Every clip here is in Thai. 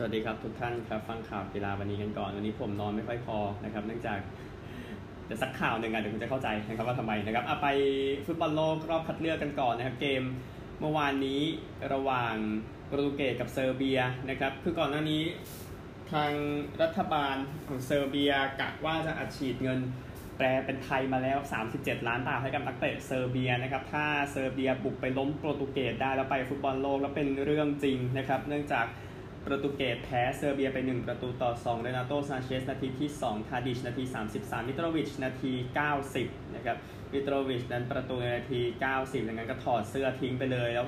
สวัสดีครับทุกท่านครับฟังข่าวกีฬาวันนี้กันก่อนวันนี้ผมนอนไม่ค่อยพอนะครับเนื่องจากจะสักข่าวหนึ่งอะเดี๋ยวคุณจะเข้าใจนะครับว่าทำไมนะครับเอาไปฟุตบอลโลกรอบคัดเลือกกันก่อนนะครับเกมเมื่อวานนี้ระหว่างโปรตุเกสกับเซอร์เบียนะครับคือก่อนหน้านี้ทางรัฐบาลของเซอร์เบียกะว่าจะอัดฉีดเงินแปลเป็นไทยมาแล้ว 37 ล้านบาทให้กับนักเตะเซอร์เบียนะครับ ถ้าเซอร์เบียบุกไปล้มโปรตุเกสได้แล้วไปฟุตบอลโลกแล้วเป็นเรื่องจริงนะครับ เนื่องจาก โปรตุเกสแพ้เซอร์เบียไป 1 ประตูต่อ2เรนาโตซานเชสนาทีที่ 2 ทาดิชนาที 33 มิโตรวิชนาที 90 นะครับ มิโตรวิชนั้นประตูในนาที 90ดังนั้นก็ถอดเสื้อทิ้งไปเลย แล้ว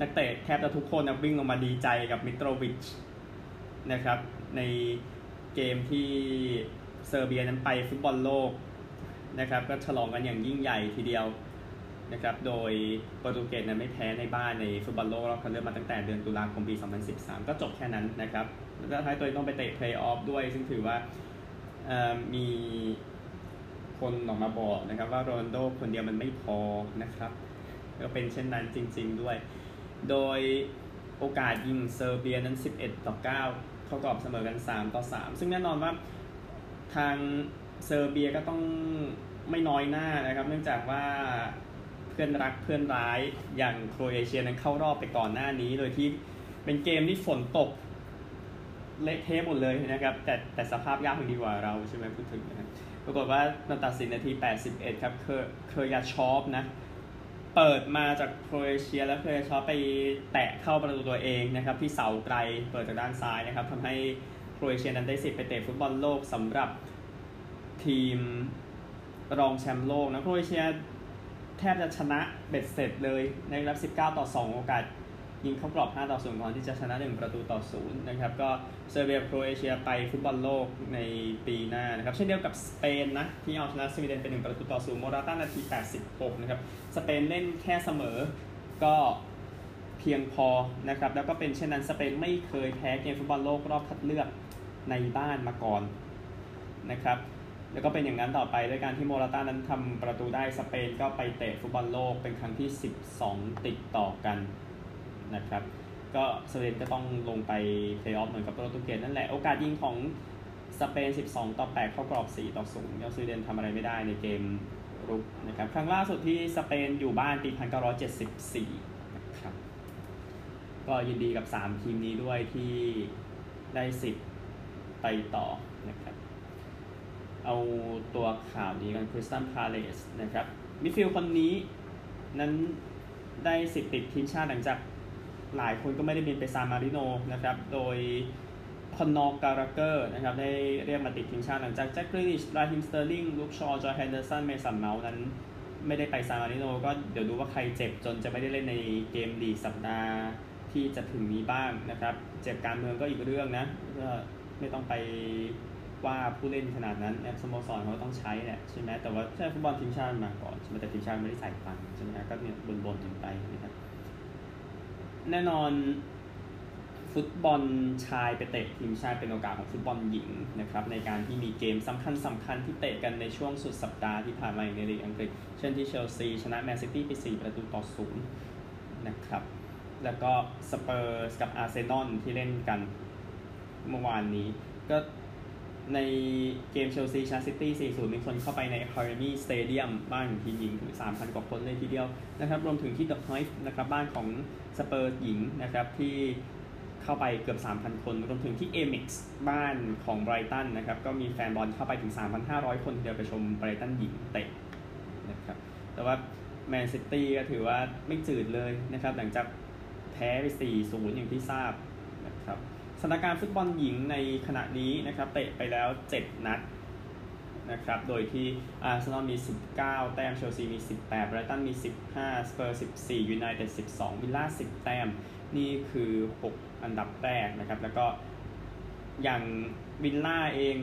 นักเตะแทบจะทุกคนนะวิ่งลงมาดีใจกับมิโตรวิชนะครับ ในเกมที่เซอร์เบียนั้นไปฟุตบอลโลกนะครับ ก็ฉลองกันอย่างยิ่งใหญ่ทีเดียว นะครับ โดยโปรตุเกสนั้นไม่แพ้ในบ้านในฟุตบอลโลกรอบคัดเลือกมาตั้งแต่เดือนตุลาคมปี 2013 ก็จบแค่นั้นนะครับแล้วท้ายตัวต้องไปเตะเพลย์ออฟด้วย ซึ่งถือว่ามีคนออกมาบอกนะครับว่าโรนัลโดคนเดียวมันไม่พอนะครับ ก็เป็นเช่นนั้นจริง ๆด้วย โดยโอกาสยิงเซอร์เบียนั้น 11 ต่อ 9 เข้ากรอบเสมอกัน 3 ต่อ 3 ซึ่งแน่นอนว่าทางเซอร์เบียก็ต้องไม่น้อยหน้านะครับ เนื่องจากว่า เพื่อนรักเพื่อนร้ายอย่างโครเอเชียนั้นเข้ารอบไปก่อนหน้านี้ โดยที่เป็นเกมที่ฝนตกเละเทะหมดเลยนะครับแต่แต่สภาพยากดีกว่าเราใช่ไหมพูดถึงนะครับปรากฏว่ามันตัดสินนาที 81 ครับเคเคยยาชอปนะเปิดมาจากโครเอเชียแล้วเคยยาชอปไปแตะเข้าประตูตัวเองนะครับที่เสาไกลเปิดจากด้านซ้ายนะครับทำให้โครเอเชียนั้นได้สิทธิ์ไปเตะฟุตบอลโลกสำหรับทีมรองแชมป์โลกนะโครเอเชีย แทบจะชนะเบ็ดเสร็จเลยในรับ 19 ต่อ 2 โอกาส ยิงเข้ากรอบ 5 ต่อ 0 ก่อนที่จะชนะ 1 ประตูต่อ 0 นะครับ ก็เซอร์เบียโครเอเชียไปฟุตบอลโลกในปีหน้านะครับ เช่นเดียวกับสเปนนะ ที่เอาชนะสวีเดนเป็น 1 ประตูต่อ 0 โมราต้านาที 86 นะครับ สเปนเล่นแค่เสมอก็เพียงพอนะครับ แล้วก็เป็นเช่นนั้นสเปนไม่เคยแพ้เกมฟุตบอลโลกรอบคัดเลือกในบ้านมาก่อนนะครับ แล้วก็เป็นอย่างนั้นต่อไปด้วยการที่โมราต้านั้นทำประตูได้สเปนก็ไปเตะฟุตบอลโลกเป็นครั้งที่ 12 ติดต่อกันนะครับ ก็สเปนก็ต้องลงไปเพลย์ออฟเหมือนกับโปรตุเกสนั่นแหละโอกาสยิงของสเปน 12 ต่อ 8 เข้ากรอบ 4 ต่อ0ยอสวีเดนทำอะไรไม่ได้ในเกมรุกนะครับ ครั้งล่าสุดที่สเปนอยู่บ้านปี 1974นะครับก็ยินดีกับ 3 ทีมนี้ด้วยที่ได้สิทธิ์ไปต่อนะครับ เอาตัวข่าวนี้กันคริสตัลพาเลซนะครับมิดฟิลด์คนนี้นั้นได้สิทธิ์ติดทีมชาติหลังจากหลายคนก็ไม่ได้บินไปซานมาริโนนะครับ โดยคอเนอร์กัลลาเกอร์นะครับได้เรียกมาติดทีมชาติหลังจากแจ็คกรีลิชราฮิมสเตอร์ลิงลุคชอว์จอร์แดนเฮนเดอร์สันเมสันเมาท์นั้น ไม่ได้ไปซานมาริโนก็เดี๋ยวดูว่าใครเจ็บจนจะไม่ได้เล่นในเกมลีกสัปดาห์ที่จะถึงนี้บ้างนะครับ เจ็บการเมืองก็อีกเรื่องนะก็ไม่ต้องไป ว่าผู้เล่นขนาดนั้นสโมสรเขาต้องใช้แหละใช่ไหมแต่ว่าใช่ฟุตบอลทีมชาติมาก่อนใช่ไหมแต่ทีมชาติไม่ได้ใส่ตังใช่ไหมก็เนี่ยบ่นๆกันไปนะครับแน่นอนฟุตบอลชายไปเตะทีมชาติเป็นโอกาสของฟุตบอลหญิงนะครับในการที่มีเกมสำคัญสำคัญที่เตะกันในช่วงสุดสัปดาห์ที่ผ่านมาในลีกอังกฤษ เช่นที่เชลซีชนะแมนซิตี้ไป 4 ประตูต่อศูนย์นะครับแล้วก็สเปอร์สกับอาร์เซนอลที่เล่นกันเมื่อวานนี้ ก็ ในเกมเชลซีชนะซิตี้ 4-0 มีคนเข้าไปในอคาเดมีสเตเดียมบ้านของทีมหญิงถึง 3,000 กว่าคนเลยทีเดียวนะครับ รวมถึงที่เดอะไฮฟ์นะครับบ้านของสเปอร์หญิงนะครับที่เข้าไปเกือบ 3,000 คน รวมถึงที่เอเม็กซ์บ้านของไบรตันนะครับ ก็มีแฟนบอลเข้าไปถึง 3,500 คนเดียวไปชมไบรตันหญิงเตะนะครับ แต่ว่าแมนซิตี้ก็ถือว่าไม่จืดเลยนะครับ หลังจากแพ้ไป 4-0 อย่างที่ทราบนะครับ สถานการณ์ฟุตบอลหญิงในขณะนี้นะครับเตะไปแล้ว 7 นัดนะครับ โดยที่อาร์เซนอลมี 19 แต้ม เชลซีมี 18 ไบรตันมี 15 สเปอร์ 14 ยูไนเต็ด 12 วิลล่า 10 แต้ม นี่คือ 6 อันดับแรกนะครับ แล้วก็อย่างวิลล่าเอง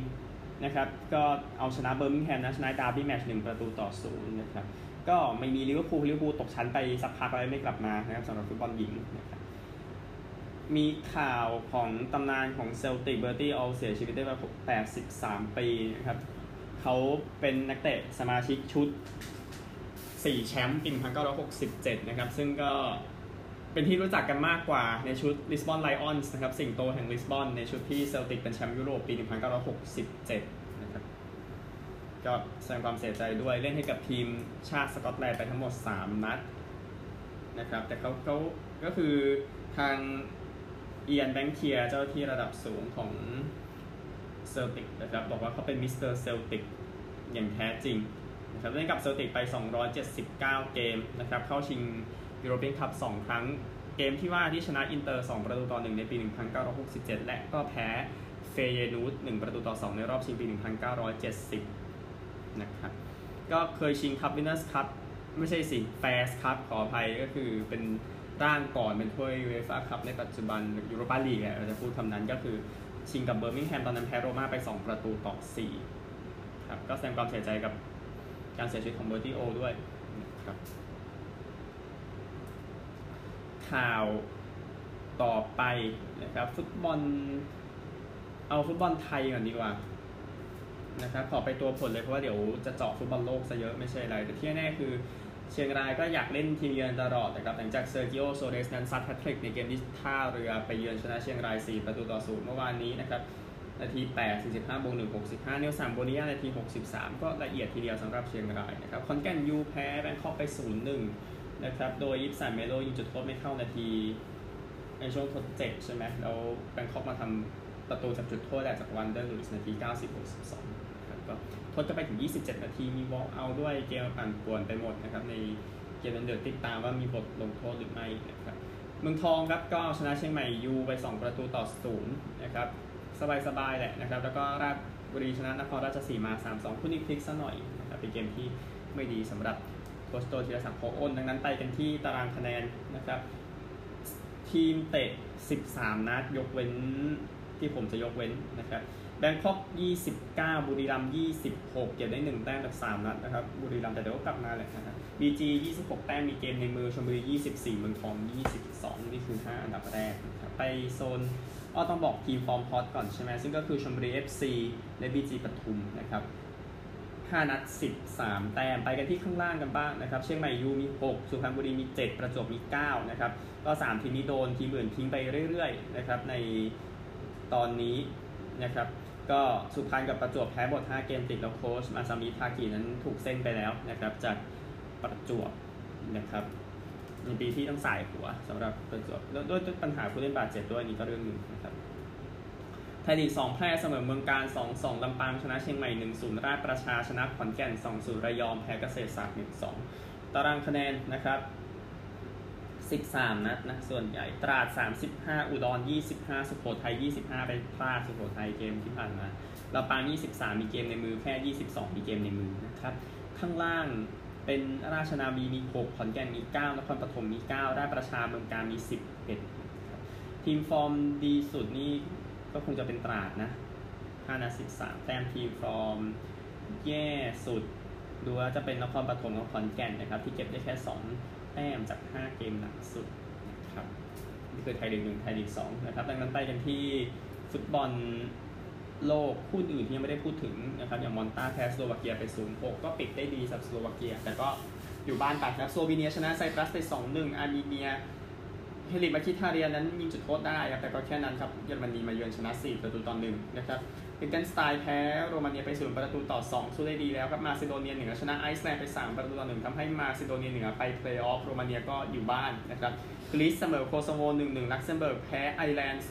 นะครับ ก็เอาชนะเบอร์มิงแฮมนะชนะดาร์บี้แมตช์หนึ่งประตูต่อศูนย์นะครับ ก็ไม่มีลิเวอร์พูลลิเวอร์พูลตกชั้นไปสักพักแล้วไม่กลับมานะครับสำหรับฟุตบอลหญิงนะครับ มีข่าวของตำนานของเซลติกเบอร์ตี้โอลด์เสียชีวิตได้มา83 ปีนะครับ เขาเป็นนักเตะสมาชิกชุด 4 แชมป์ปี1967 นะครับ ซึ่งก็เป็นที่รู้จักกันมากกว่าในชุดลิสบอนไลออนส์นะครับสิงโตแห่งลิสบอนในชุดที่เซลติกเป็นแชมป์ยุโรปปี 1967 นะครับ ก็แสดงความเสียใจด้วยเล่นให้กับทีมชาติสกอตแลนด์ไปทั้งหมด 3 นัดนะครับ แต่เขาเขาก็คือทาง เอียนแบงเคียร์เจ้าหน้าที่ระดับสูงของเซลติกนะครับบอกว่าเขาเป็นมิสเตอร์เซลติกอย่างแท้จริงนะครับเล่นกับเซลติกไป 279 เกมนะครับเข้าชิงยูโรเปียนคัพ2ครั้ง เกมที่ว่าที่ชนะอินเตอร์ 2 ประตูต่อ 1 ในปี 1967 และก็แพ้เฟเยนูร์ด1ประตูต่อ 2 ในรอบชิงปี 1970 นะครับก็เคยชิงคัพวินเนอร์สคัพไม่ใช่สิแฟร์สคัพขออภัยก็คือเป็น ร่างก่อนเป็นถ้วยยูฟ่าคัพในปัจจุบันยูโรปาลีกเราจะพูดคำนั้นก็คือชิงกับเบอร์มิงแฮมตอนนั้นแพ้โรม่าไป 2 ประตูต่อ4ครับก็แสดงความเสียใจกับการเสียชีวิตของเบอร์ตี้โอลด์ด้วยครับข่าวต่อไปนะครับฟุตบอลเอาฟุตบอลไทยก่อนดีกว่านะครับขอไปตัวผลเลยเพราะว่าเดี๋ยวจะเจาะฟุตบอลโลกซะเยอะไม่ใช่อะไร แต่ที่แน่คือ เชียงรายก็อยากเล่นทีมเยือนตลอดนะครับหลังจากเซร์คิโอซัวเรซนั้นซัดแฮตทริกในเกมที่ท่าเรือไปเยือนชนะเชียงราย 4 ประตูต่อศูนย์เมื่อวานนี้นะครับนาที 8 45บวก1 65เนลสันโบนิยานาที 63 ก็ละเอียดทีเดียวสำหรับเชียงรายนะครับขอนแก่นยูแพ้แบงคอกไป 0-1 นะครับโดยยิปสันเมโลยิงจุดโทษไม่เข้านาทีในช่วงทดเจ็บใช่ไหมแล้วแบงคอกมาทำประตูจากจุดโทษได้จากวันเดอร์ลุยส์นาที 90บว ก็ทดก็ไปถึง 27 นาทีมีวอล์กเอาด้วยเกมปั่นป่วนไปหมดนะครับในเกมนั้นเดือดติดตามว่ามีบทลงโทษหรือไม่นะครับเมืองทองครับก็ชนะเชียงใหม่ยูไป 2 ประตูต่อศูนย์นะครับสบายๆแหละนะครับแล้วก็ราชบุรีชนะนครราชสีมา 3-2คู่นี้พลิกซะหน่อยนะครับเป็นเกมที่ไม่ดีสำหรับโคชโตธีรศักดิ์โคอ้นดังนั้นไปกันที่ตารางคะแนนนะครับทีมเตะ 13 นัดยกเว้นที่ผมจะยกเว้นนะครับ แบงคอก29 บุรีรัมย์26 เก็บได้ 1 แต้มจาก3นัดนะครับ บุรีรัมย์แต่เดี๋ยวก็กลับมาแหละนะครับ BG 26 แต้ม มีเกมในมือชลบุรี 24 เมืองทอง 22 นี่คือ 5 อันดับแรกนะครับไปโซนอ้อต้องบอกทีมฟอร์มฮอตก่อนใช่ไหม ซึ่งก็คือชลบุรี FC และ BG ปทุมนะครับ5นัด 13 แต้ม ไปกันที่ข้างล่างกันบ้างนะครับ เชียงใหม่ยูมี 6 สุพรรณบุรีมี 7 ประจวบมี 9 นะครับ ก็ 3 ทีมนี้โดนทีมอื่นทิ้งไปเรื่อยๆ นะครับ ในตอนนี้นะครับ ก็สุพรรณกับประจวบแพ้หมด 5 เกมติดแล้วโค้ชมาซามิทากินั้นถูกเส้นไปแล้วนะครับจากประจวบนะครับในปีที่ต้องสายหัวสำหรับประจวบด้วยปัญหาผู้เล่นบาดเจ็บด้วยนี่ก็เรื่องหนึ่งนะครับไทยลีก2แพร่เสมอเมืองการ2-2ลำปางชนะเชียงใหม่1-0ราชประชาชนะขอนแก่น2-0ระยองแพ้เกษตรศาสตร์1-2ตารางคะแนนนะครับ 13 นัดนะ ส่วนใหญ่ตราด 35 อุดร 25 สุโขทัย 25 ไปพลาดสุโขทัยเกมที่ผ่านมาลำปาง23 มีเกมในมือแค่ 22 มีเกมในมือนะครับ ข้างล่างเป็นราชนาวีมี 6 ขอนแก่นมี 9 นครปฐมมี 9 ราชประชาเมืองการมี 11 ทีมฟอร์มดีสุดนี่ก็คงจะเป็นตราดนะ5นัด13 แต้มทีมฟอร์มแย่สุดดูว่าจะเป็นนครปฐมกับขอนแก่นนะครับ ที่เก็บได้แค่ 2 แต้มจาก 5 เกมหลังสุดนะครับนี่คือไทยลีกหนึ่งไทยลีกสองนะครับ ดังนั้นไปกันที่ฟุตบอลโลกคู่อื่นที่ยังไม่ได้พูดถึงนะครับ อย่างมอลตาแพ้สโลวาเกียไป0-6ก็ปิดได้ดีสำหรับสโลวาเกีย แต่ก็อยู่บ้านไปครับ สโลวีเนียชนะไซปรัสไป 2-1 อาร์เมเนียเฮนริคมคิทาเรียนั้นยิงจุดโทษได้ครับแต่ก็แค่นั้นครับเยอรมนีมาเยือนชนะ 4 ประตูต่อ1นะครับ ลิเทนสไตน์แพ้โรมาเนียไป0ประตูต่อ 2 สู้ได้ดีแล้วครับมาซิโดเนียเหนือชนะไอซ์แลนด์ไป 3 ประตูต่อ1ทำให้มาซิโดเนียเหนือไปเพลย์ออฟโรมาเนียก็อยู่บ้านนะครับกรีซเสมอโคโซโว 1-1 ลักเซมเบิร์กแพ้ไอร์แลนด์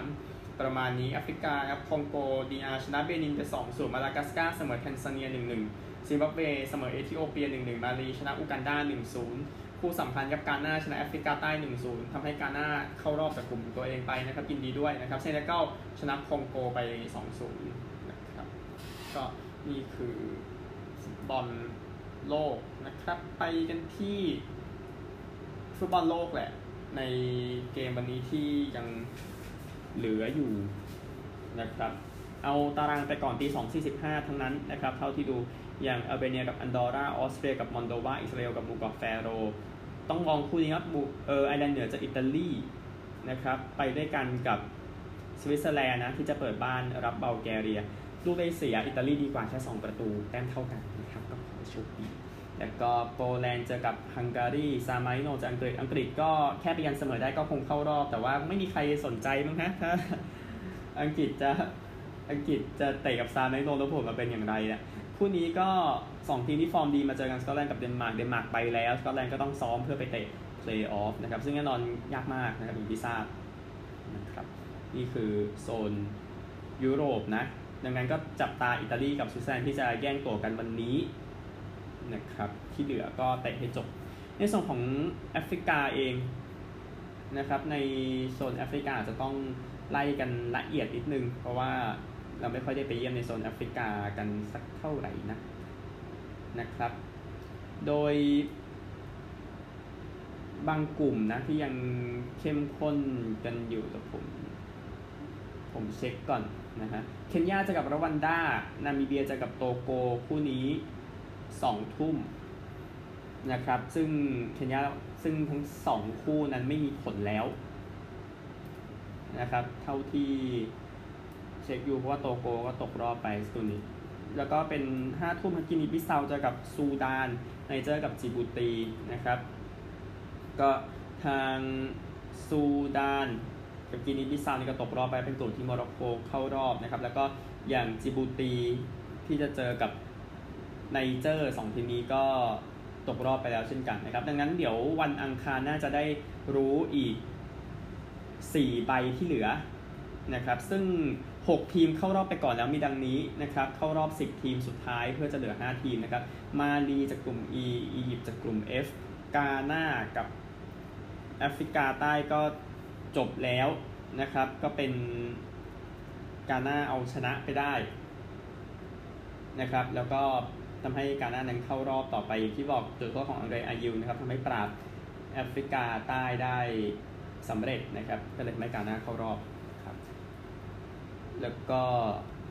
0-3ประมาณนี้แอฟริกาครับคองโกดีอาร์ชนะเบนินไป2ส่วนมาดากัสการ์เสมอแทนซาเนีย 1-1 ซิมบับเวเสมอเอธิโอเปีย 1-1 มาลีชนะอูกันดา 1-0 คู่สัมพันธ์กับกาหน้าชนะแอฟริกาใต้ 1-0ทำให้กาน่าเข้ารอบจากกลุ่มตัวเองไปนะครับยินดีด้วยนะครับเซเนกัลชนะคองโกไป 2-0 นะครับ ก็นี่คือฟุตบอลโลกนะครับ ไปกันที่ฟุตบอลโลกแหละ ในเกมวันนี้ที่ยังเหลืออยู่นะครับเอาตารางไปก่อนตี2.45 ทั้งนั้นนะครับ เท่าที่ดูอย่างอัลเบเนียกับอันดอร่าออสเตรียกับมอลโดวาอิสราเอลกับหมู่เกาะแฟโร ต้องมองคู่นี้ครับเออไอร์แลนด์เหนือเจออิตาลีนะครับ ไปด้วยกันกับสวิตเซอร์แลนด์นะที่จะเปิดบ้านรับบัลแกเรียลูกได้เสียอิตาลีดีกว่าแค่ 2 ประตูแต้มเท่ากันนะครับก็ขอโชคดีแล้วก็โปแลนด์เจอกับฮังการีซานมาริโนเจออังกฤษอังกฤษก็แค่ไปยันเสมอได้ก็คงเข้ารอบ แต่ว่าไม่มีใครสนใจมั้งฮะถ้าอังกฤษจะอังกฤษจะเตะกับซานมาริโนแล้วผลมาเป็นอย่างไรเนี่ยคู่นี้ก็ 2ทีมที่ฟอร์มดีมาเจอกันสกอตแลนด์กับเดนมาร์ก เดนมาร์กไปแล้วสกอตแลนด์ก็ต้องซ้อมเพื่อไปเตะเพลย์ออฟนะครับ ซึ่งแน่นอนยากมากนะครับอย่างที่ทราบนะครับ นี่คือโซนยุโรปนะ ดังนั้นก็จับตาอิตาลีกับสวิตเซอร์แลนด์ที่จะแย่งตั๋วกันวันนี้นะครับ ที่เหลือก็เตะให้จบ ในส่วนของแอฟริกาเองนะครับ ในโซนแอฟริกาจะต้องไล่กันละเอียดนิดนึง เพราะว่าเราไม่ค่อยได้ไปเยี่ยมในโซนแอฟริกากันสักเท่าไหร่นะ นะครับ โดยบางกลุ่มนะที่ยังเข้มข้นกันอยู่แต่ผม ผมเช็คก่อนนะฮะ เคนยาจะกับรวันดา นามิเบียจะกับโตโกคู่นี้สองทุ่มนะครับ ซึ่งเคนยาซึ่งทั้งสองคู่นั้นไม่มีผลแล้วนะครับ เท่าที่เช็คอยู่เพราะว่าโตโกก็ตกรอบไปตัวนี้ แล้วก็เป็นห้าทุ่มกินีบิสเซาเจอกับซูดานไนเจอร์กับจิบูตีนะครับ ก็ทางซูดานกับกินีบิสเซานี่ก็ตกรอบไปเป็นกลุ่มที่โมร็อกโกเข้ารอบนะครับ แล้วก็อย่างจิบูตีที่จะเจอกับไนเจอร์สองทีมนี้ก็ตกรอบไปแล้วเช่นกันนะครับ ดังนั้นเดี๋ยววันอังคารน่าจะได้รู้อีก 4 ใบที่เหลือนะครับ ซึ่ง 6 ทีมเข้ารอบไปก่อนแล้วมีดังนี้นะครับ เข้ารอบ 10 ทีมสุดท้ายเพื่อจะเหลือ 5 ทีมนะครับ มาลีจากกลุ่ม E อียิปต์จากกลุ่ม F กาหน้ากับแอฟริกาใต้ก็จบแล้วนะครับ ก็เป็นกาหน้าเอาชนะไปได้นะครับ แล้วก็ทำให้กาหน้านั้นเข้ารอบต่อไปที่บอกจุดโทษของอังเดรอายุนะครับทำให้ปราบแอฟริกาใต้ได้สำเร็จนะครับ ก็เลยทำให้กาน่าเข้ารอบ แล้วก็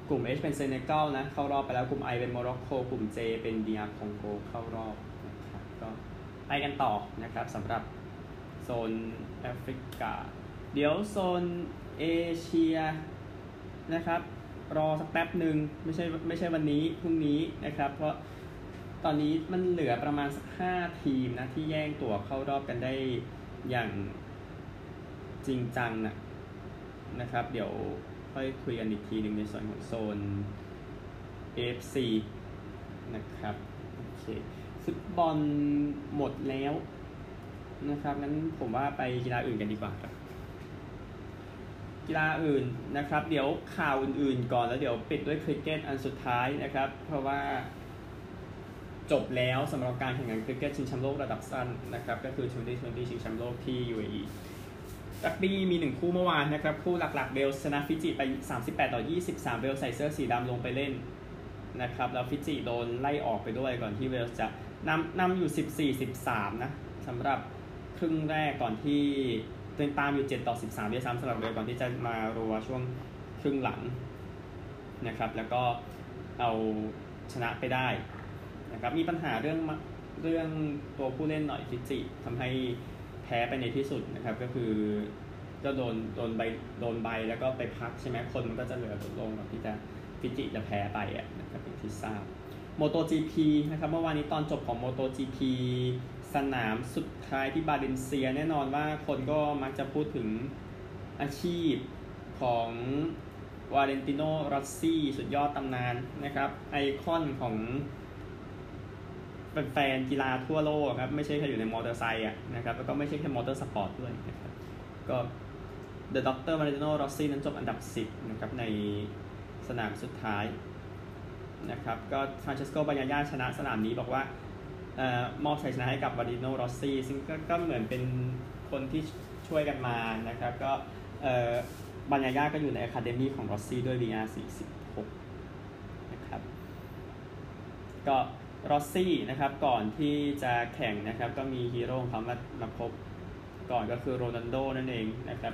กลุ่ม H เป็นเซเนกัลนะเข้ารอบไปแล้วกลุ่ม I เป็นโมร็อกโกกลุ่ม J เป็นดีอาร์คองโกเข้ารอบนะครับก็ไปกันต่อนะครับสำหรับโซนแอฟริกา เดี๋ยวโซนเอเชียนะครับรอสักแป๊บหนึ่งไม่ใช่ไม่ใช่วันนี้พรุ่งนี้นะครับ เพราะตอนนี้มันเหลือประมาณสักห้าทีมนะ ที่แย่งตั๋วเข้ารอบกันได้อย่างจริงจังนะนะครับ เดี๋ยว ค่อยคุยกันอีกทีหนึ่งในส่วนของโซน AFC นะครับโอเคฟุตบอลหมดแล้วนะครับงั้นผมว่าไปกีฬาอื่นกันดีกว่าครับ กีฬาอื่นนะครับ เดี๋ยวข่าวอื่นๆก่อนแล้วเดี๋ยวปิดด้วยคริกเก็ตอันสุดท้ายนะครับ เพราะว่าจบแล้วสำหรับการแข่งขันคริกเก็ตชิงแชมป์โลกระดับสั้นนะครับ ก็คือ 2020 ชิงแชมป์โลกที่ UAE รักบี้มีหนึ่งคู่เมื่อวานนะครับ คู่หลักๆเบลชนะฟิจิไป 38 ต่อ 23 เบลใส่เสื้อสีดำลงไปเล่นนะครับแล้วฟิจิโดนไล่ออกไปด้วยก่อนที่เวลจะนำนำอยู่ 14-13 นะสำหรับครึ่งแรกก่อนที่เดินตามอยู่ 7 ต่อ 13ด้วยซ้ำสำหรับเวลก่อนที่จะมารัวช่วงครึ่งหลังนะครับแล้วก็เอาชนะไปได้นะครับมีปัญหาเรื่องเรื่องตัวผู้เล่นหน่อยฟิจิทำให้ พ้ไปในที่สุดนะครับก็คือก็โดนโดนใบโดนใบแล้วก็ไปพักใช่ไหมคนมันก็จะเหลือลดลงก่อที่จะฟิจิจะแพ้ไปอะนะครับอย่างที่ทราบโมโต GP นะครับเมื่อวานนี้ตอนจบของโมโต GP สนามสุดท้ายที่บาเลนเซีย แน่นอนว่าคนก็มักจะพูดถึงอาชีพของวาเลนติโนรอสซี่สุดยอดตำนานนะครับไอคอนของ แฟนกีฬาทั่วโลกครับไม่ใช่แค่อยู่ในมอเตอร์ไซค์อะนะครับแล้วก็ไม่ใช่แค่มอเตอร์สปอร์ตด้วยนะครับก็ The Dr. Valentino Rossi นั้นจบอันดับ 10นะครับในสนามสุดท้ายนะครับก็ฟรานเชสโกบันยาญ่าชนะสนามนี้บอกว่าเออมอบชัยชนะให้กับวาเลนติโนรอสซี่ซึ่งก็เหมือนเป็นคนที่ช่วยกันมานะครับก็บันยาญ่าก็อยู่ใน academy ของรอสซี่ด้วย VR 46นะครับก็ รอสซี่นะครับก่อนที่จะแข่งนะครับก็มีฮีโร่ของเขามามาพบก่อนก็คือโรนัลโดนั่นเองนะครับ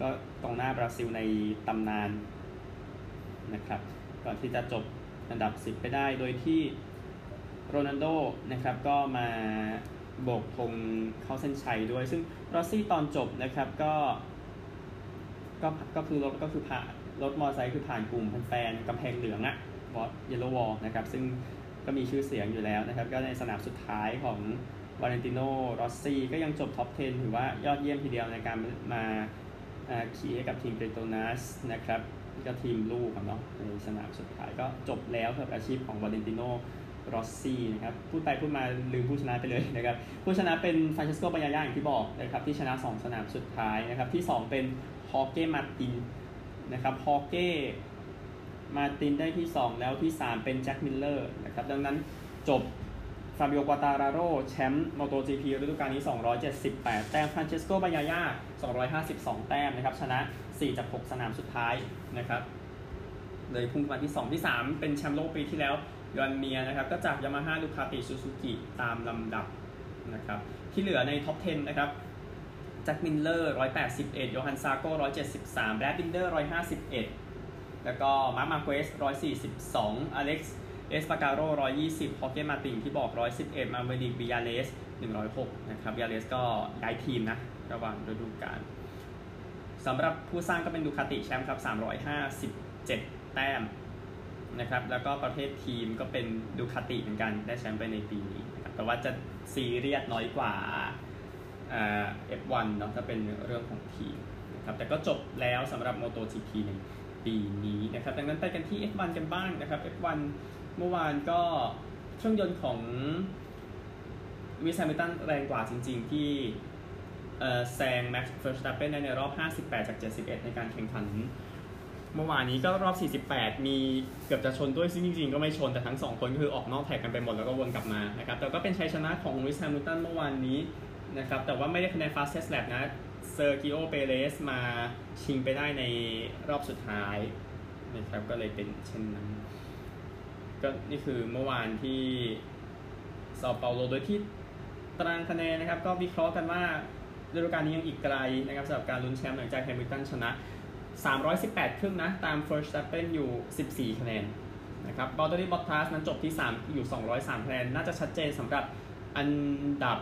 ก็กองหน้าบราซิลในตำนานนะครับก่อนที่จะจบอันดับ 10 ไปได้โดยที่โรนัลโดนะครับก็มาโบกธงเข้าเส้นชัยด้วย ซึ่งรอสซี่ตอนจบนะครับก็ก็ก็คือรถก็คือผ่านรถมอเตอร์ไซค์คือผ่านกลุ่มแฟนๆกำแพงเหลืองอะบอส yellow wall นะครับซึ่ง ก็มีชื่อเสียงอยู่แล้วนะครับ ก็ในสนามสุดท้ายของวาเลนติโนรอสซี่ก็ยังจบท็อป 10 ถือว่ายอดเยี่ยมทีเดียวในการมาขี่ให้กับทีมเปโตรนาสนะครับก็ทีมลูกของเนาะในสนามสุดท้ายก็จบแล้วสำหรับอาชีพของวาเลนติโนรอสซี่นะครับพูดไปพูดมาลืมผู้ชนะไปเลยนะครับผู้ชนะเป็นฟรานเชสโกบันยาญ่าอย่างที่บอกนะครับที่ชนะ 2 สนามสุดท้ายนะครับที่ 2 เป็นฮอร์เก้มาร์ตินนะครับฮอร์เก้ มาร์ตินได้ที่ 2 แล้วที่ 3 เป็นแจ็คมิลเลอร์นะครับดังนั้นจบฟาบิโอกวาร์ตาราโรแชมป์ MotoGP ฤดูกาลนี้ 278 แต้มฟรานเชสโกบันยาญ่า252 แต้มนะครับชนะ 4 จาก 6 สนามสุดท้ายนะครับเลยพุ่งมาที่ 2 ที่ 3 เป็นแชมป์โลกปีที่แล้วโยอันเมียร์นะครับก็จากยามาฮ่าดูคาติซูซูกิตามลำดับนะครับที่เหลือในท็อป 10 นะครับแจ็คมิลเลอร์ 181 โยฮันซาร์โก้ 173แบรดบินเดอร์ 151 แล้วก็มาร์คมาร์เกวซ142อเล็กซ์เอสปาการโร่120ฮอร์เก้มาร์ตินที่บอก111มาเวริกบิญาเลส106นะครับบิญาเลสก็ย้ายทีมนะ ระหว่างฤดูกาลสำหรับผู้สร้างก็เป็นดูคาติแชมป์ครับ357แต้มนะครับ แล้วก็ประเภททีมก็เป็นดูคาติเหมือนกันได้แชมป์ไปในปีนี้นะครับแต่ว่าจะซีเรียสน้อยกว่าเอฟวันเนาะถ้าเป็นเรื่องของทีมนะครับแต่ก็จบแล้วสำหรับ MotoGP ใน ปีนี้นะครับ ดังนั้นไปกันที่ F1 กันบ้างนะครับ F1 เมื่อวานก็เครื่องยนต์ของลูวิสแฮมิลตันแรงกว่าจริง ๆ ที่แซงแม็กซ์เวอร์สแตปเพนในรอบ 58 จาก 71 ในการแข่งขัน เมื่อวานนี้ก็รอบ 48 มีเกือบจะชนด้วยซึ่งจริง ๆ ก็ไม่ชน แต่ทั้ง 2 คนคือออกนอกแทร็กกันไปหมดแล้วก็วนกลับมานะครับแต่ก็เป็นชัยชนะของลูวิสแฮมิลตันเมื่อวานนี้นะครับแต่ว่าไม่ได้คะแนน fastest lap นะ เซร์คิโอเปเรซมาชิงไปได้ในรอบสุดท้ายนะครับก็เลยเป็นเช่นนั้น ก็นี่คือเมื่อวานที่เซาเปาโลโดยที่ตารางคะแนนนะครับ ก็วิเคราะห์กันว่าฤดูกาลนี้ยังอีกไกลนะครับสำหรับการลุ้นแชมป์หลังจากแฮมิลตันชนะ 318 ครึ่งนะ ตาม First s t e p p e n อยู่ 14 คะแนนนะครับวัลต์เทรีบอททาสนั้นจบที่ 3 อยู่ 203 คะแนน น่าจะชัดเจนสำหรับอันดับ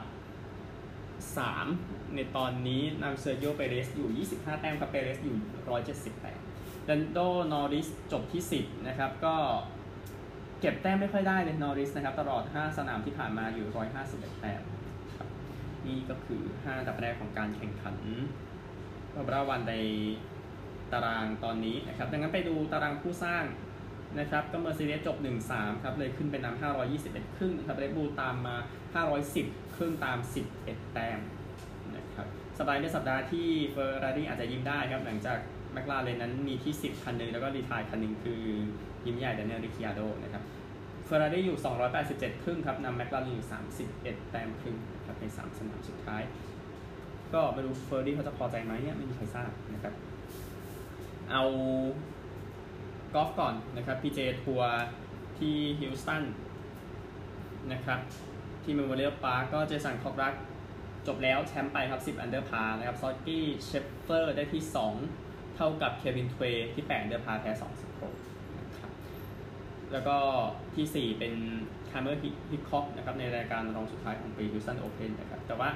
3 ในตอนนี้นำเซร์คิโอเปเรซอยู่ 25 แต้มกับเปเรซอยู่ 170แต้มดันโดนอริสจบที่ 10 นะครับ ก็เก็บแต้มไม่ค่อยได้เลยนอริสนะครับ ตลอด 5 สนามที่ผ่านมาอยู่ 151 แต้มนี่ก็คือ 5 อันดับแรกของการแข่งขันรอบรวันในตารางตอนนี้นะครับ ดังนั้นไปดูตารางผู้สร้างนะครับก็เมอร์เซเดสจบ 1-3 ครับ เลยขึ้นไปนำ521 ครึ่งครับเรดบูลตามมา 510 ครึ่งตาม 11 แต้มนะครับสบายในสัปดาห์ที่เฟอร์รารี่อาจจะยิ้มได้ครับ หลังจากแมคลาเรนนั้นมีที่ 10 คันหนึ่งแล้วก็ retire คันหนึ่งคือยิ้มใหญ่แดเนียลริคคิอาร์โดนะครับเฟอร์รารี่อยู่ 287 ครึ่งครับนำแมคลาเรนอยู่ 31 แต้มครึ่งครับใน 3 สนามสุดท้าย ก็ไม่รู้เฟอร์รารี่เขาจะพอใจไหมเนี่ยไม่มีใครทราบนะครับ เอากอล์ฟก่อนนะครับ PJ ทัวร์ที่ฮิวสตันนะครับ ที่เมมโมเรียลพาร์กเจสันโคแครกจบแล้วแชมป์ไปครับ 10 under par นะครับสกอตตี้เชฟเฟลอร์ได้ที่ 2 เท่ากับเควินทเวที่8 under par แพ้2สโตรกนะครับแล้วก็ที่ 4 เป็นเครเมอร์ฮิคคอกนะครับในรายการรองสุดท้ายของปีฮิวสตันโอเพนนะครับแต่ว่า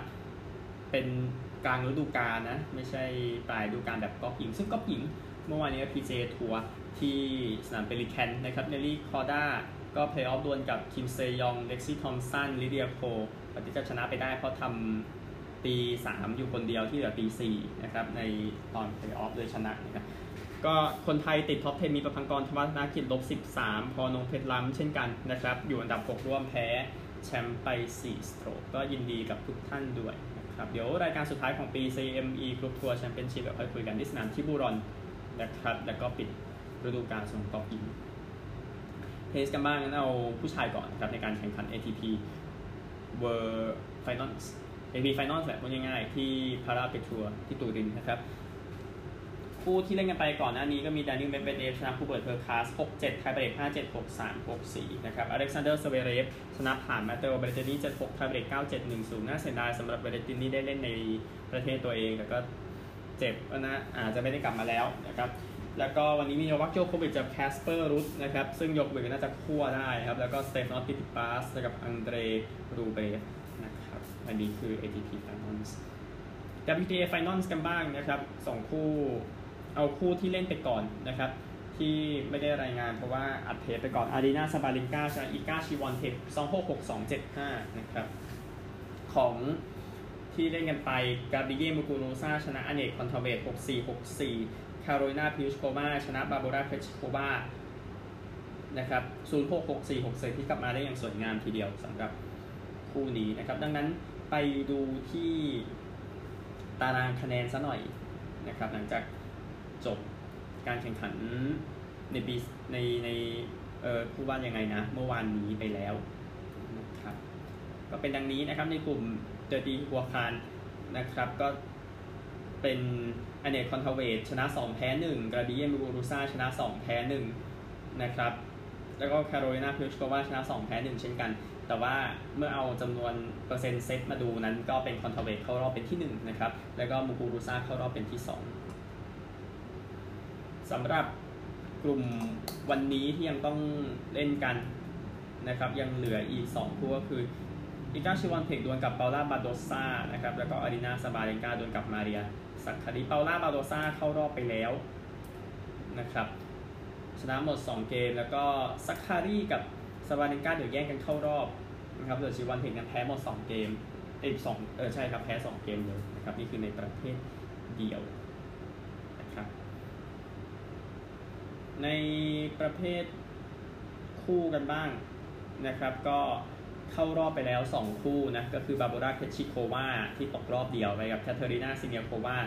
เป็นกลางฤดูกาลนะ ไม่ใช่ปลายฤดูกาลแบบกอล์ฟหญิง ซึ่งกอล์ฟหญิง เมื่อวานนี้ LPGA Tourที่สนามเพลิแกนนะครับเนลลี่คอร์ด้า ก็เพลย์ออฟดวลกับคิมเซยองเล็กซี่ทอมป์สันลิเดียโคก่อนที่จะชนะไปได้เพราะทำตี 3 อยู่คนเดียวที่เหลือตี4นะครับในตอนเพลย์ออฟโดยชนะนะครับก็คนไทยติดท็อป 10 มีประพังกรธวัฒนากิจลบ 13 พรอนงค์เพชรล้ำเช่นกันนะครับ อยู่อันดับ 6 ร่วมแพ้แชมป์ไป 4 สโตรกก็ยินดีกับทุกท่านด้วยนะครับ เดี๋ยวรายการสุดท้ายของปี CME Group Tour Championship เดี๋ยวค่อยคุยกันที่สนามทิบูรอนนะครับ แล้วก็ปิดฤดูกาลสำหรับกอล์ฟหญิง เทนนิสกันบ้างงั้นเอาผู้ชายก่อนนะครับในการแข่งขัน ATP World Finals ATP Finals แบบง่ายๆที่พาลาอัลปิตัวร์ที่ตูรินนะครับ คู่ที่เล่นกันไปก่อนหน้านี้ก็มีดานิลเมดเวเดฟชนะฮูเบิร์ตเฮอร์คาซ 6-7ไทเบรก5-7 6-3 6-4 นะครับอเล็กซานเดอร์สเวเรฟชนะผ่านมาเตโอแบร์เรตตินี่7-6ไทเบรก9-7 1-0น่าเสียดายสำหรับแบร์เรตตินี่ได้เล่นในประเทศตัวเองแต่ก็เจ็บนะอาจจะไม่ได้กลับมาแล้วนะครับ แล้วก็วันนี้มีโนวัคโจโควิชกับแคสเปอร์รุดนะครับ ซึ่งยกมือน่าจะคั่วได้ครับ แล้วก็สเตฟานอสซิตซิปาสกับอังเดรรูเบลฟนะครับอันนี้คือ ATP Finals WTA Finals กันบ้างนะครับสองคู่เอาคู่ที่เล่นไปก่อนนะครับ ที่ไม่ได้รายงานเพราะว่าอัดเทปไปก่อนอารีนาซาบาเลนกาชนะอีกาชวิออนเทคสองหกหกสองเจ็ดห้านะครับ ของที่เล่นกันไปกาบิเญมูกูรูซาชนะอเน็ตต์คอนทาเวตหกสี่หกสี่ คาโรลินาพลิชโควาชนะบาโบราเครชิโควานะครับศูนย์หกหกสี่หกเซที่กลับมาได้อย่างสวยงามทีเดียวสำหรับคู่นี้นะครับ ดังนั้นไปดูที่ตารางคะแนนซะหน่อยนะครับ หลังจากจบการแข่งขันในปีในในเอ่อผู้ว่ายังไงนะ เมื่อวานนี้ไปแล้วนะครับก็เป็นดังนี้นะครับในกลุ่มเตโอติฮัวกันนะครับก็เป็น อเน็ตต์คอนทาเวตชนะ 2 แพ้ 1 กาบิเญมูกูรูซาชนะ 2 แพ้ 1 นะครับ แล้วก็แคโรไลนาพลิชโควาชนะ 2 แพ้ 1 เช่นกัน แต่ว่าเมื่อเอาจำนวนเปอร์เซ็นต์เซตมาดูนั้นก็เป็นคอนทาเวตเข้ารอบเป็นที่ 1 นะครับ แล้วก็มูกูรูซาเข้ารอบเป็นที่ 2สำหรับกลุ่มวันนี้ที่ยังต้องเล่นกันนะครับยังเหลืออีก 2 คู่ก็คืออิกาชวิออนเทคดวลกับเปาล่าบาโดซ่านะครับแล้วก็อารีนาซาบาเลนกาดวลกับมาเรีย สักคาริเปาล่าบาโดซาเข้ารอบไปแล้วนะครับชนะหมด 2 เกม แล้วก็ซักคารีกับซาบาเลนกาเดี๋ยวแย่งกันเข้ารอบนะครับเหลือชวิออนเทคกันแพ้หมด 2 เกมเอ้สองเออใช่ครับแพ้2เกมเลยนะครับนี่คือในประเทศเดียวนะครับในประเภทคู่กันบ้างนะครับก็ เข้ารอบไปแล้ว 2 คู่นะ ก็คือบาโบราเครชิโควาที่ตกรอบเดียวไปกับแคทเธอรีนาซิเนียโควา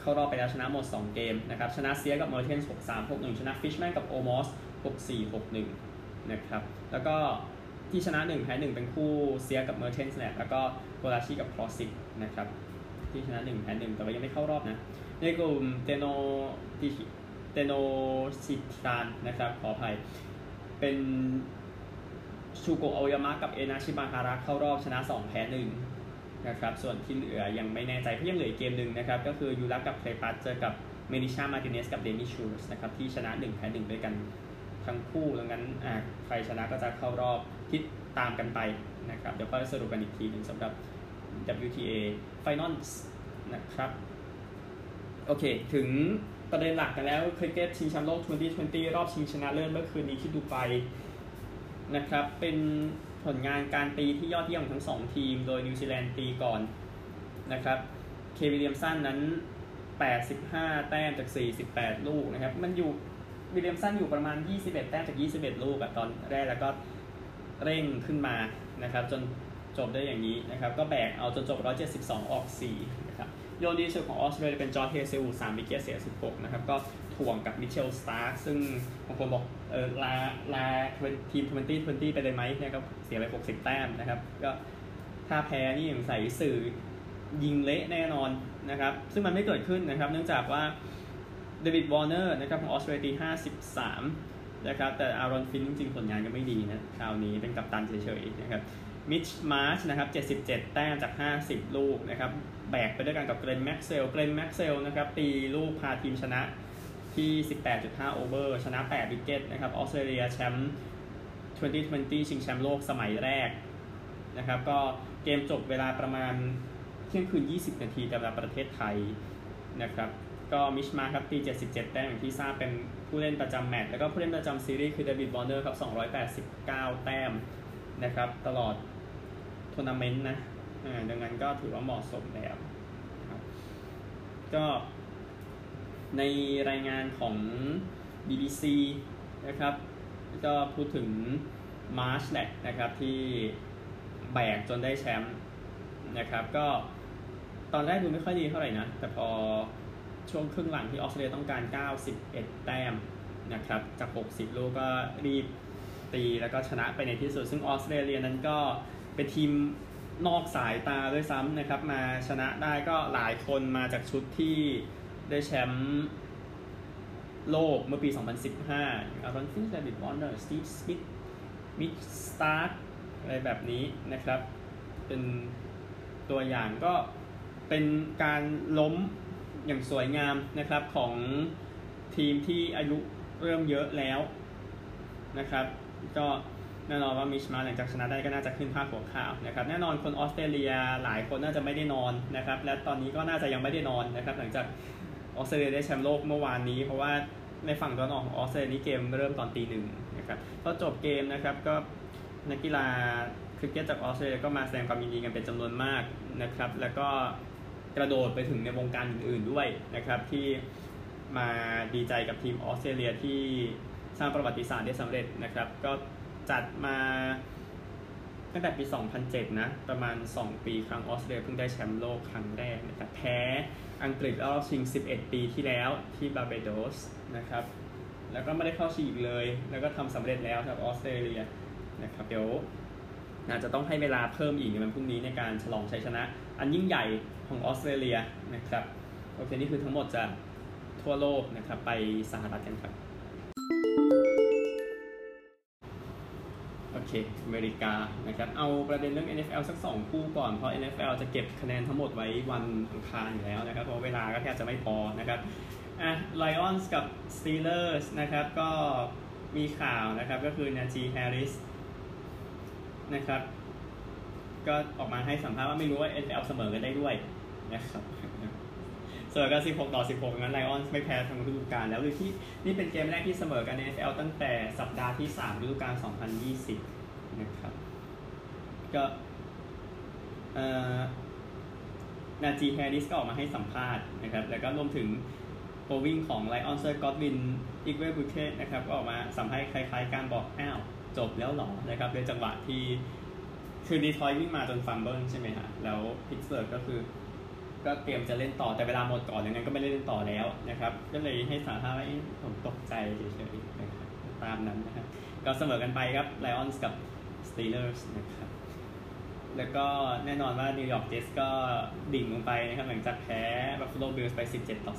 เข้ารอบไปแล้วชนะหมด 2 เกมนะครับ ชนะเซียกับเมอร์เทนส์6 3 6 1ชนะฟิชแมนกับโอลมอส6 4 6 1นะครับ แล้วก็ที่ชนะ1แพ้1เป็นคู่เซียกับเมอร์เทนส์และแล้วก็โกลาชิกับคลอสิกนะครับที่ชนะ1แพ้1แต่ว่ายังไม่เข้ารอบนะในกลุ่มเตโนติเตโนซิตานนะครับขออภัยเป็น ชูโกะโอยามะกับเอนาชิบาฮาระเข้ารอบชนะ 2 แพ้1นะครับส่วนที่เหลือยังไม่แน่ใจเพราะยังเหลืออีกเกมหนึ่งนะครับก็คือยูรักกับเคลปัสเจอกับเมนิชามาติเนสกับเดนิชูสนะครับที่ชนะ 1 แพ้ 1 ด้วยกันทั้งคู่ดังนั้นใครชนะก็จะเข้ารอบคิดตามกันไปนะครับเดี๋ยวค่อยสรุปกันอีกทีหนึ่งสำหรับ WTA Finals นะครับโอเค ถึงประเด็นหลักกันแล้วคริกเก็ตชิงแชมป์โลก 2020 รอบชิงชนะเลิศเมื่อคืนนี้ที่ดูไบ นะครับ เป็นผลงานการตีที่ยอดเยี่ยมทั้งสองทีม โดยนิวซีแลนด์ตีก่อนนะครับ เคนวิลเลียมสันนั้น 85 แต้มจาก 48 ลูกนะครับ มันอยู่วิลเลียมสันอยู่ประมาณ 21 แต้มจาก 21 ลูกอะตอนแรกแล้วก็เร่งขึ้นมานะครับ จนจบได้อย่างนี้นะครับ ก็แบกเอาจนจบ 172 ออก4น โยนดีสุดของออสเตรเลียเป็นจอร์จเฮเซล3วิกเกตเสีย16นะครับ ก็ถ่วงกับมิเชลสตาร์ซึ่งบางคนบอกเออลาลาทีม2020ไปเลยไหมเนี่ยก็เสียไป60แต้มนะครับ ก็ถ้าแพ้นี่อย่างใส่สื่อยิงเละแน่นอนนะครับ ซึ่งมันไม่เกิดขึ้นนะครับ เนื่องจากว่าเดวิดวอร์เนอร์นะครับของออสเตรเลีย53นะครับแต่อารอนฟินจริงๆผลงานก็ไม่ดีนะคราวนี้เป็นกัปตันเฉยๆนะครับมิชมาร์ชนะครับ77 แต้มจาก 50 ลูกนะครับ แบกไปด้วยกันกับเกล็นแม็กซ์เวล เกล็นแม็กซ์เวลนะครับตีลูกพาทีมชนะที่ 18.5 over ชนะ 8 wicket นะครับ ออสเตรเลียแชมป์ 2020 ชิงแชมป์โลกสมัยแรกนะครับ ก็เกมจบเวลาประมาณเที่ยงคืน 20 นาทีตามเวลาประเทศไทยนะครับ ก็มิชมาร์ชครับตี 77 แต้มอย่างที่ทราบเป็นผู้เล่นประจำแมตช์ แล้วก็ผู้เล่นประจำซีรีส์คือเดวิดวอร์เนอร์ครับ 289 แต้มนะครับ ตลอดทัวร์นาเมนต์นะ ดังนั้นก็ถือว่าเหมาะสมแล้วครับก็ในรายงานของ BBC นะครับ ก็พูดถึงมาร์ชแหละนะครับที่แบกจนได้แชมป์นะครับ ก็ตอนแรกดูไม่ค่อยดีเท่าไหร่นะ แต่พอช่วงครึ่งหลังที่ออสเตรเลียต้องการ 91 แต้มนะครับจาก 60 ลูกก็รีบตีแล้วก็ชนะไปในที่สุด ซึ่งออสเตรเลียนั้นก็เป็นทีม นอกสายตาด้วยซ้ำนะครับ มาชนะได้ก็หลายคนมาจากชุดที่ได้แชมป์โลกเมื่อปี 2015อารอนฟินเดวิดวอร์เนอร์สตีฟสมิธมิชสตาร์กอะไรแบบนี้นะครับ เป็นตัวอย่างก็เป็นการล้มอย่างสวยงามนะครับของทีมที่อายุเริ่มเยอะแล้วนะครับ ก็ แน่นอนว่ามิชมาร์ชหลังจากชนะได้ก็น่าจะขึ้นภาพหัวข่าวนะครับแน่นอนคนออสเตรเลียหลายคนน่าจะไม่ได้นอนนะครับและตอนนี้ก็น่าจะยังไม่ได้นอนนะครับหลังจากออสเตรเลียได้แชมป์โลกเมื่อวานนี้ เพราะว่าในฝั่งตะวันออกของออสเตรเลียนี้เกมเริ่มตอนตีหนึ่งนะครับพอจบเกมนะครับก็นักกีฬาคริกเก็ตจากออสเตรเลียก็มาแสดงความยินดีกันเป็นจำนวนมากนะครับแล้วก็กระโดดไปถึงในวงการอื่น ๆด้วยนะครับที่มาดีใจกับทีมออสเตรเลียที่สร้างประวัติศาสตร์ได้สำเร็จนะครับก็ จัดมาตั้งแต่ปี 2007 นะ ประมาณ 2 ปีครั้งออสเตรเลียเพิ่งได้แชมป์โลกครั้งแรกนะครับแพ้อังกฤษรอบชิง 11 ปีที่แล้วที่บาเบโดสนะครับ แล้วก็ไม่ได้เข้าชิงอีกเลย แล้วก็ทำสำเร็จแล้วครับออสเตรเลียนะครับเดี๋ยวอาจจะต้องให้เวลาเพิ่มอีกในวันพรุ่งนี้ในการฉลองชัยชนะ อันยิ่งใหญ่ของออสเตรเลียนะครับโอเคนี่คือทั้งหมดจากทั่วโลกนะครับไปสหรัฐกันครับ อเคอเมริกานะครับเอาประเด็นเรื่อง NFL สัก 2 คู่ก่อน เพราะ NFL จะเก็บคะแนนทั้งหมดไว้วันอังคารอยู่แล้วนะครับ เพราะเวลาก็แทบจะไม่พอนะครับอะ Lions กับ Steelers นะครับก็มีข่าวนะครับก็คือนาจีแฮร์ริสนะครับก็ออกมาให้สัมภาษณ์ว่าไม่รู้ว่า NFL เสมอกันได้ด้วยนะครับเสมอกัน16 ต่อ 16 งั้นไลออนไม่แพ้ทั้งฤดูกาลแล้วหรือที่นี่เป็นเกมแรกที่เสมอกันใน NFL ตั้งแต่สัปดาห์ที่ 3 ฤดูกาล 2020 นะครับ ก็เอ่อนาจีแฮร์ริสก็ออกมาให้สัมภาษณ์นะครับ แล้วก็รวมถึงโปรวิ่งของไลออนเซอร์กอตวินอีกเวบุเคนะครับก็ออกมาสัมภาษณ์คล้ายๆ การบอกอ้าวจบแล้วหรอนะครับในจังหวะที่คือดีทรอยต์วิ่งมาจน fumble ใช่ไหมฮะแล้วพิตส์เบิร์กก็คือ ก็เตรียมจะเล่นต่อแต่เวลาหมดก่อนอย่างนั้นก็ไม่ได้เล่นต่อแล้วนะครับ ก็เลยให้สัมภาษณ์ว่าผมตกใจเฉยๆนะครับตามนั้นนะครับก็เสมอกันไปครับไลออนส์กับ สตีเลอร์สนะครับ แล้วก็แน่นอนว่านิวยอร์กเจสก็ดิ่งลงไปนะครับ หลังจากแพ้บัฟฟาโลบิลส์ไป 17 ต่อ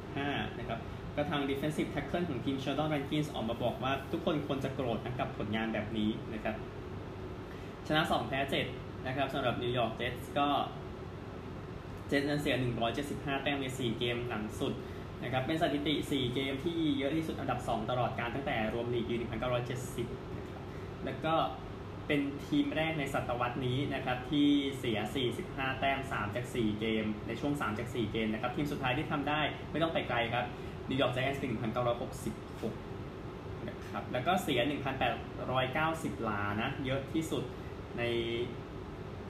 45 นะครับ ก็ทาง defensive tackle ของทีม Sheldon Rankins ออกมาบอกว่าทุกคนควรจะโกรธนะกับผลงานแบบนี้นะครับ ชนะ 2 แพ้ 7 นะครับสำหรับนิวยอร์กเจสก็เจสนั้นเสีย 175 แต้มใน 4 เกมหลังสุดนะครับ เป็นสถิติ 4 เกมที่เยอะที่สุดอันดับ 2 ตลอดกาลตั้งแต่รวมลีกปี1970 นะครับ แล้วก็ เป็นทีมแรกในศตวรรษนี้นะครับที่เสีย 45 แต้ม 3 จาก 4 เกม ในช่วง 3 จาก 4 เกมนะครับทีมสุดท้ายที่ทำได้ไม่ต้องไปไกลครับนิวยอร์กไจแอนท์1966นะครับแล้วก็เสีย 1,890หลานะ เยอะที่สุดใน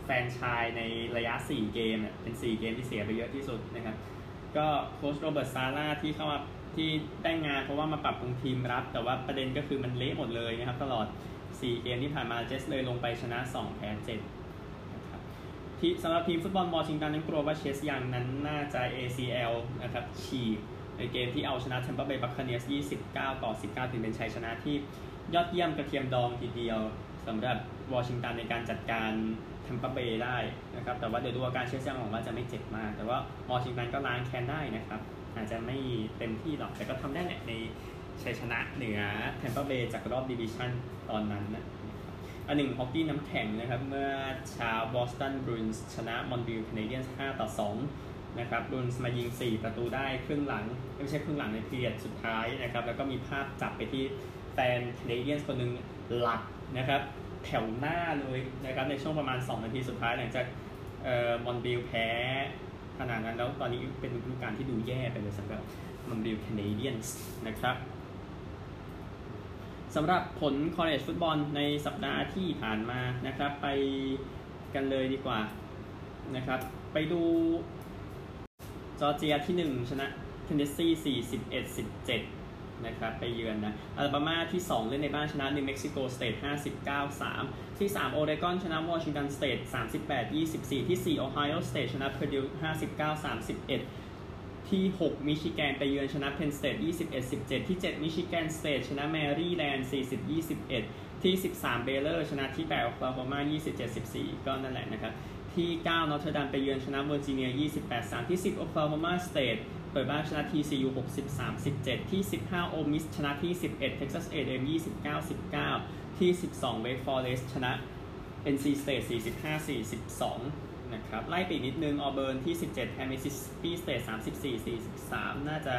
แฟนชายในระยะ 4 เกม เป็น 4 เกมที่เสียไปเยอะที่สุดนะครับก็โค้ชโรเบิร์ตซาร่าที่เข้ามาที่ได้งานเพราะว่ามาปรับปรุงทีมรับ แต่ว่าประเด็นก็คือมันเละหมดเลยนะครับตลอด 4 เกมที่ผ่านมาเจสเลยลงไปชนะ 2 แพ้7นะครับที่สำหรับทีมฟุตบอลวอชิงตันนั้นกลัวว่าเชสยังนั้นน่าจะ ACL นะครับฉีกในเกมที่เอาชนะ Tampa Bay Buccaneers 29 ต่อ 19ถือเป็นชัยชนะที่ยอดเยี่ยมกระเทียมดองทีเดียวสำหรับวอชิงตันในการจัดการแทมเปอร์เบย์ได้นะครับแต่ว่าเดี๋ยวดูอาการเชสยังหวังว่าจะไม่เจ็บมาก แต่ว่าวอชิงตันก็ล้างแค้นได้นะครับอาจจะไม่เต็มที่หรอกแต่ก็ทำได้แหละใน ชัยชนะเหนือแทมเปอร์เบย์จากรอบดิวิชั่นตอนนั้นนะอันหนึ่งฮอกกี้น้ำแข็งนะครับ เมื่อเช้าบอสตันบรูอินส์ชนะมอนทรีออลแคนาเดียนส์5ต่อ 2 นะครับบรูอินส์มายิง 4 ประตูได้ครึ่งหลัง ไม่ใช่ครึ่งหลังใน period สุดท้ายนะครับ แล้วก็มีภาพจับไปที่แฟนแคนาเดียนส์คนหนึ่งหลักนะครับ แถวหน้าเลยนะครับ ในช่วงประมาณ 2 นาทีสุดท้ายหลังจากเอ่อมอนทรีออลแพ้ขนาดนั้นแล้วตอนนี้เป็นฤดูกาลที่ดูแย่ไปเลยสำหรับมอนทรีออลแคนาเดียนส์นะครับ สำหรับผล college ฟุตบอลในสัปดาห์ที่ผ่านมานะครับ ไปกันเลยดีกว่านะครับ ไปดูจอร์เจียที่ 1 ชนะเทนเนสซี41 17 นะครับ ไปเยือนนะอลาบามาที่ 2 เล่นในบ้านชนะนิวเม็กซิโกสเตท59 3 ที่ 3 โอเรกอนชนะวอชิงตันสเตท38 24 ที่ 4 โอไฮโอสเตทชนะเพอร์ดิว59 31 ที่ 6 มิชิแกนไปเยือนชนะเพนสเตท21 17 ที่ 7 มิชิแกนสเตทชนะแมรี่แลนด์40 21 ที่ 13 เบเลอร์ชนะที่8โอคลาโฮมา27 14 ก็นั่นแหละนะครับ ที่ 9 นอตเทอร์ดัมไปเยือนชนะเวอร์จิเนีย 28 3 ที่ 10 โอคลาโฮมาสเตทเปิดบ้านชนะ TCU 63 17 ที่ 15 โอลมิสชนะที่ 11 Texas A&M 29 19 ที่ 12 Wake Forest ชนะ NC State 45 42 นะครับไล่ไปอีกนิดนึงออเบิร์นที่ 17แพ้มิสซิสซิปปีสเตท34 43 น่าจะ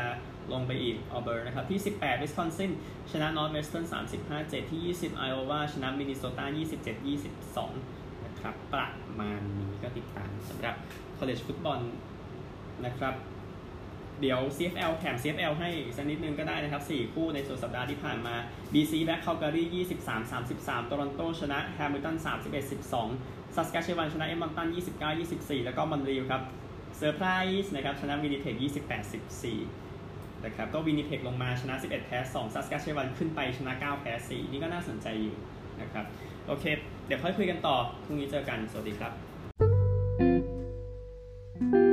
ลงไปอีกออเบิร์นนะครับที่ 18วิสคอนซินชนะนอร์ทเวสเทิร์น35 7 ที่ 20อิโอวาชนะมินนิโซตา27 22 นะครับ ประมาณนี้ก็ติดตามสำหรับ college football นะครับ เดี๋ยว CFL แถม CFL ให้สักนิดนึงก็ได้นะครับ 4 คู่ในสุดสัปดาห์ที่ผ่านมา BC แบ็คคาลการี23 33โตรอนโตชนะแฮมิลตัน31 12ซัสกาเชวันชนะเอดมอนตัน29 24 แล้วก็มอนทรีออลครับเซอร์ไพรส์นะครับ ชนะวินนิเพก28 14 นะครับ ก็วินนิเพกลงมาชนะ 11 แพ้2ซัสกาเชวันขึ้นไปชนะ 9 แพ้ 4 นี่ก็น่าสนใจอยู่นะครับ โอเค เดี๋ยวค่อยคุยกันต่อ พรุ่งนี้เจอกัน สวัสดีครับ